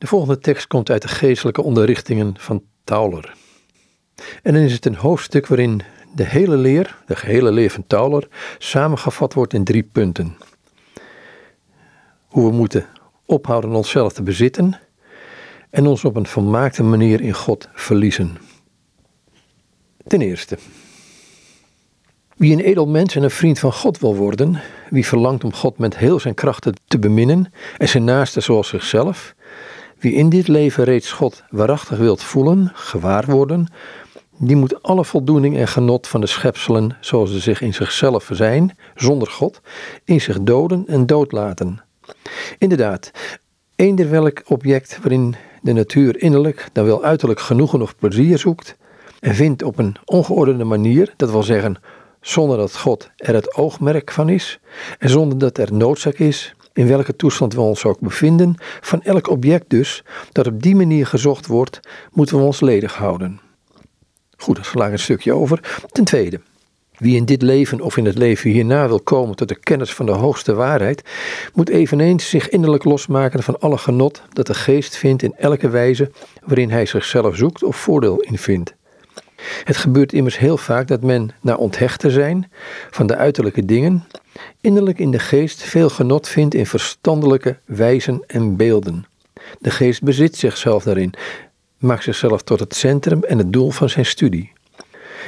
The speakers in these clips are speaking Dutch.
De volgende tekst komt uit de geestelijke onderrichtingen van Tauler. En dan is het een hoofdstuk waarin de hele leer, de gehele leer van Tauler, samengevat wordt in drie punten. Hoe we moeten ophouden onszelf te bezitten en ons op een volmaakte manier in God verliezen. Ten eerste, wie een edel mens en een vriend van God wil worden, wie verlangt om God met heel zijn krachten te beminnen en zijn naaste zoals zichzelf, wie in dit leven reeds God waarachtig wilt voelen, gewaar worden, die moet alle voldoening en genot van de schepselen zoals ze zich in zichzelf zijn, zonder God, in zich doden en doodlaten. Inderdaad, eender welk object waarin de natuur innerlijk, dan wel uiterlijk genoegen of plezier zoekt en vindt op een ongeordende manier, dat wil zeggen zonder dat God er het oogmerk van is en zonder dat er noodzaak is, in welke toestand we ons ook bevinden, van elk object dus, dat op die manier gezocht wordt, moeten we ons ledig houden. Goed, dat sla ik een stukje over. Ten tweede, wie in dit leven of in het leven hierna wil komen tot de kennis van de hoogste waarheid, moet eveneens zich innerlijk losmaken van alle genot dat de geest vindt in elke wijze waarin hij zichzelf zoekt of voordeel in vindt. Het gebeurt immers heel vaak dat men, na te zijn van de uiterlijke dingen, innerlijk in de geest veel genot vindt in verstandelijke wijzen en beelden. De geest bezit zichzelf daarin, maakt zichzelf tot het centrum en het doel van zijn studie.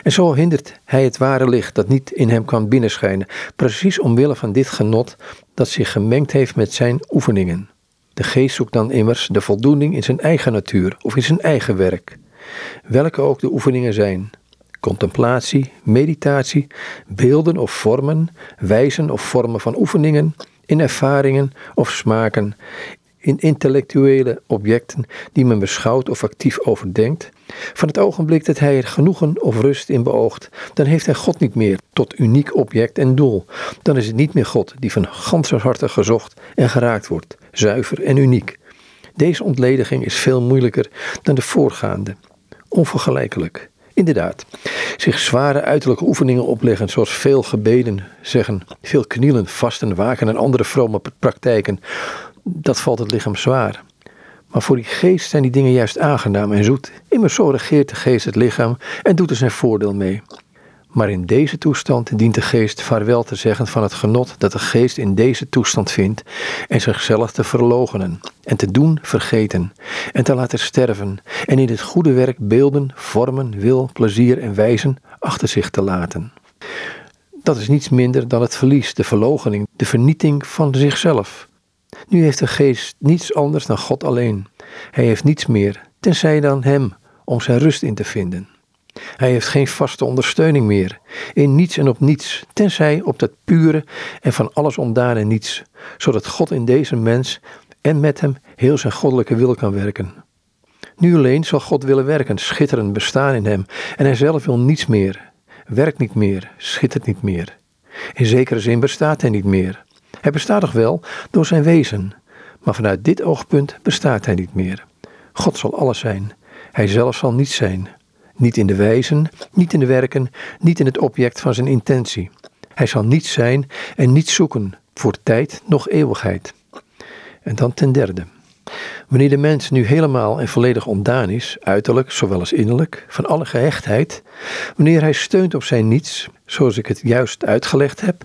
En zo hindert hij het ware licht dat niet in hem kan binnenschijnen, precies omwille van dit genot dat zich gemengd heeft met zijn oefeningen. De geest zoekt dan immers de voldoening in zijn eigen natuur of in zijn eigen werk welke ook de oefeningen zijn. Contemplatie, meditatie, beelden of vormen, wijzen of vormen van oefeningen, in ervaringen of smaken, in intellectuele objecten die men beschouwt of actief overdenkt. Van het ogenblik dat hij er genoegen of rust in beoogt, dan heeft hij God niet meer tot uniek object en doel. Dan is het niet meer God die van ganser harte gezocht en geraakt wordt, zuiver en uniek. Deze ontlediging is veel moeilijker dan de voorgaande onvergelijkelijk. Inderdaad, zich zware uiterlijke oefeningen opleggen, zoals veel gebeden zeggen, veel knielen, vasten, waken en andere vrome praktijken, dat valt het lichaam zwaar. Maar voor die geest zijn die dingen juist aangenaam en zoet. Immers zo regeert de geest het lichaam en doet er zijn voordeel mee. Maar in deze toestand dient de geest vaarwel te zeggen van het genot dat de geest in deze toestand vindt en zichzelf te verloochenen en te doen vergeten en te laten sterven en in het goede werk beelden, vormen, wil, plezier en wijzen achter zich te laten. Dat is niets minder dan het verlies, de verloochening, de vernieting van zichzelf. Nu heeft de geest niets anders dan God alleen. Hij heeft niets meer, tenzij dan Hem, om zijn rust in te vinden. Hij heeft geen vaste ondersteuning meer, in niets en op niets, tenzij op dat pure en van alles ontdane niets, zodat God in deze mens en met hem heel zijn goddelijke wil kan werken. Nu alleen zal God willen werken, schitterend bestaan in hem, en hij zelf wil niets meer, werkt niet meer, schittert niet meer. In zekere zin bestaat hij niet meer. Hij bestaat nog wel door zijn wezen, maar vanuit dit oogpunt bestaat hij niet meer. God zal alles zijn, hij zelf zal niets zijn, niet in de wijzen, niet in de werken, niet in het object van zijn intentie. Hij zal niets zijn en niets zoeken voor tijd nog eeuwigheid. En dan ten derde. Wanneer de mens nu helemaal en volledig ontdaan is, uiterlijk zowel als innerlijk, van alle gehechtheid, wanneer hij steunt op zijn niets, zoals ik het juist uitgelegd heb,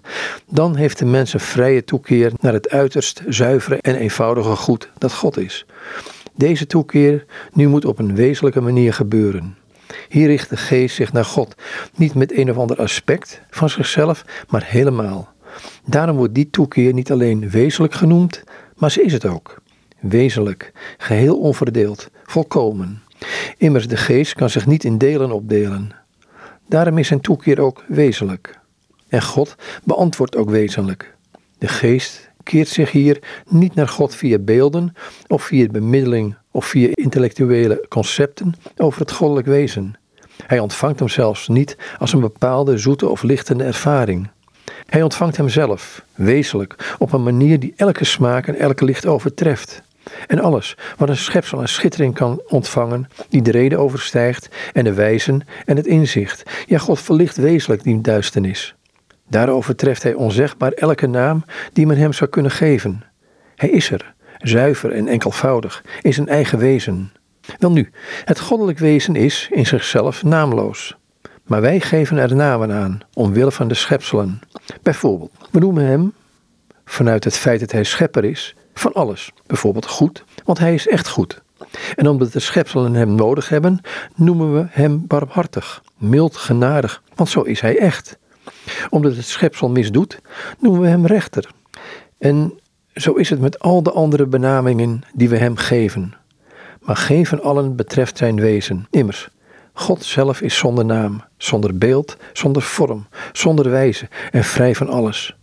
dan heeft de mens een vrije toekeer naar het uiterst zuivere en eenvoudige goed dat God is. Deze toekeer nu moet op een wezenlijke manier gebeuren. Hier richt de geest zich naar God, niet met een of ander aspect van zichzelf, maar helemaal. Daarom wordt die toekeer niet alleen wezenlijk genoemd, maar ze is het ook. Wezenlijk, geheel onverdeeld, volkomen. Immers de geest kan zich niet in delen opdelen. Daarom is zijn toekeer ook wezenlijk. En God beantwoordt ook wezenlijk. De geest keert zich hier niet naar God via beelden of via bemiddeling of via intellectuele concepten over het goddelijk wezen. Hij ontvangt hem zelfs niet als een bepaalde zoete of lichtende ervaring. Hij ontvangt hem zelf, wezenlijk, op een manier die elke smaak en elke licht overtreft. En alles wat een schepsel en schittering kan ontvangen, die de reden overstijgt en de wijzen en het inzicht. Ja, God verlicht wezenlijk die duisternis. Daarover treft hij onzegbaar elke naam die men hem zou kunnen geven. Hij is er, zuiver en enkelvoudig in zijn eigen wezen. Welnu, het goddelijk wezen is in zichzelf naamloos. Maar wij geven er namen aan, omwille van de schepselen. Bijvoorbeeld, we noemen hem, vanuit het feit dat hij schepper is, van alles. Bijvoorbeeld goed, want hij is echt goed. En omdat de schepselen hem nodig hebben, noemen we hem barmhartig, mild, genadig, want zo is hij echt. Omdat het schepsel misdoet, noemen we hem rechter. En zo is het met al de andere benamingen die we hem geven. Maar geen van allen betreft zijn wezen. Immers, God zelf is zonder naam, zonder beeld, zonder vorm, zonder wijze en vrij van alles.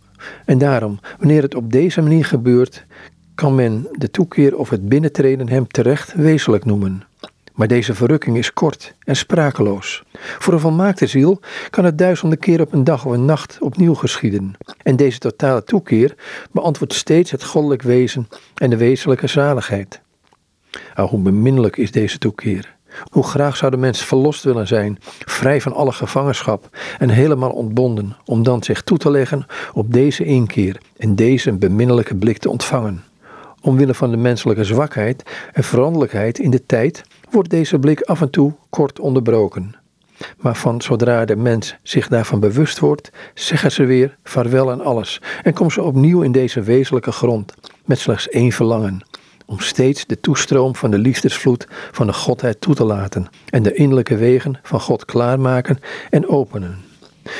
En daarom, wanneer het op deze manier gebeurt, kan men de toekeer of het binnentreden hem terecht wezenlijk noemen. Maar deze verrukking is kort en sprakeloos. Voor een volmaakte ziel kan het duizenden keer op een dag of een nacht opnieuw geschieden. En deze totale toekeer beantwoordt steeds het goddelijk wezen en de wezenlijke zaligheid. Oh, hoe beminnelijk is deze toekeer. Hoe graag zou de mens verlost willen zijn, vrij van alle gevangenschap en helemaal ontbonden, om dan zich toe te leggen op deze inkeer en deze beminnelijke blik te ontvangen. Omwille van de menselijke zwakheid en veranderlijkheid in de tijd wordt deze blik af en toe kort onderbroken. Maar van zodra de mens zich daarvan bewust wordt, zeggen ze weer vaarwel aan alles en komen ze opnieuw in deze wezenlijke grond met slechts één verlangen: om steeds de toestroom van de liefdesvloed van de Godheid toe te laten en de innerlijke wegen van God klaarmaken en openen.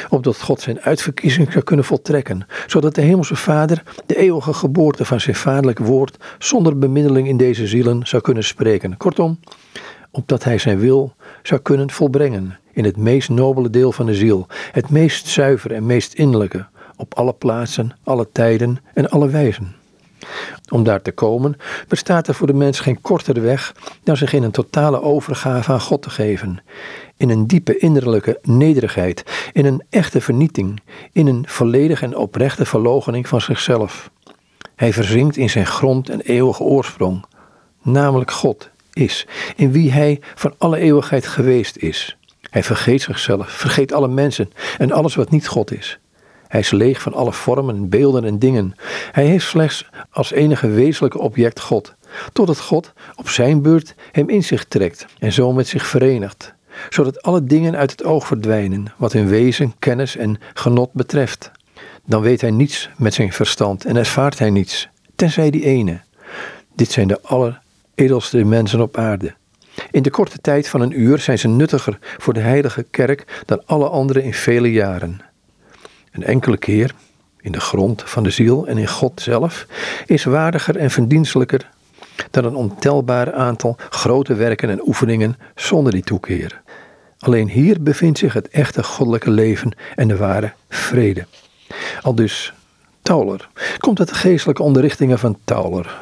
Opdat God zijn uitverkiezing zou kunnen voltrekken, zodat de Hemelse Vader de eeuwige geboorte van zijn vaderlijk woord zonder bemiddeling in deze zielen zou kunnen spreken. Kortom, opdat hij zijn wil zou kunnen volbrengen in het meest nobele deel van de ziel, het meest zuiver en meest innerlijke, op alle plaatsen, alle tijden en alle wijzen. Om daar te komen bestaat er voor de mens geen kortere weg dan zich in een totale overgave aan God te geven. In een diepe innerlijke nederigheid, in een echte vernieting, in een volledige en oprechte verloochening van zichzelf. Hij verzinkt in zijn grond en eeuwige oorsprong, namelijk God is, in wie hij van alle eeuwigheid geweest is. Hij vergeet zichzelf, vergeet alle mensen en alles wat niet God is. Hij is leeg van alle vormen, beelden en dingen. Hij heeft slechts als enige wezenlijke object God, totdat God op zijn beurt hem in zich trekt en zo met zich verenigt, zodat alle dingen uit het oog verdwijnen, wat hun wezen, kennis en genot betreft. Dan weet hij niets met zijn verstand en ervaart hij niets, tenzij die ene. Dit zijn de alleredelste mensen op aarde. In de korte tijd van een uur zijn ze nuttiger voor de heilige kerk dan alle anderen in vele jaren. Een enkele keer, in de grond van de ziel en in God zelf, is waardiger en verdienstelijker dan een ontelbaar aantal grote werken en oefeningen zonder die toekeer. Alleen hier bevindt zich het echte goddelijke leven en de ware vrede. Al dus Tauler komt uit de geestelijke onderrichtingen van Tauler,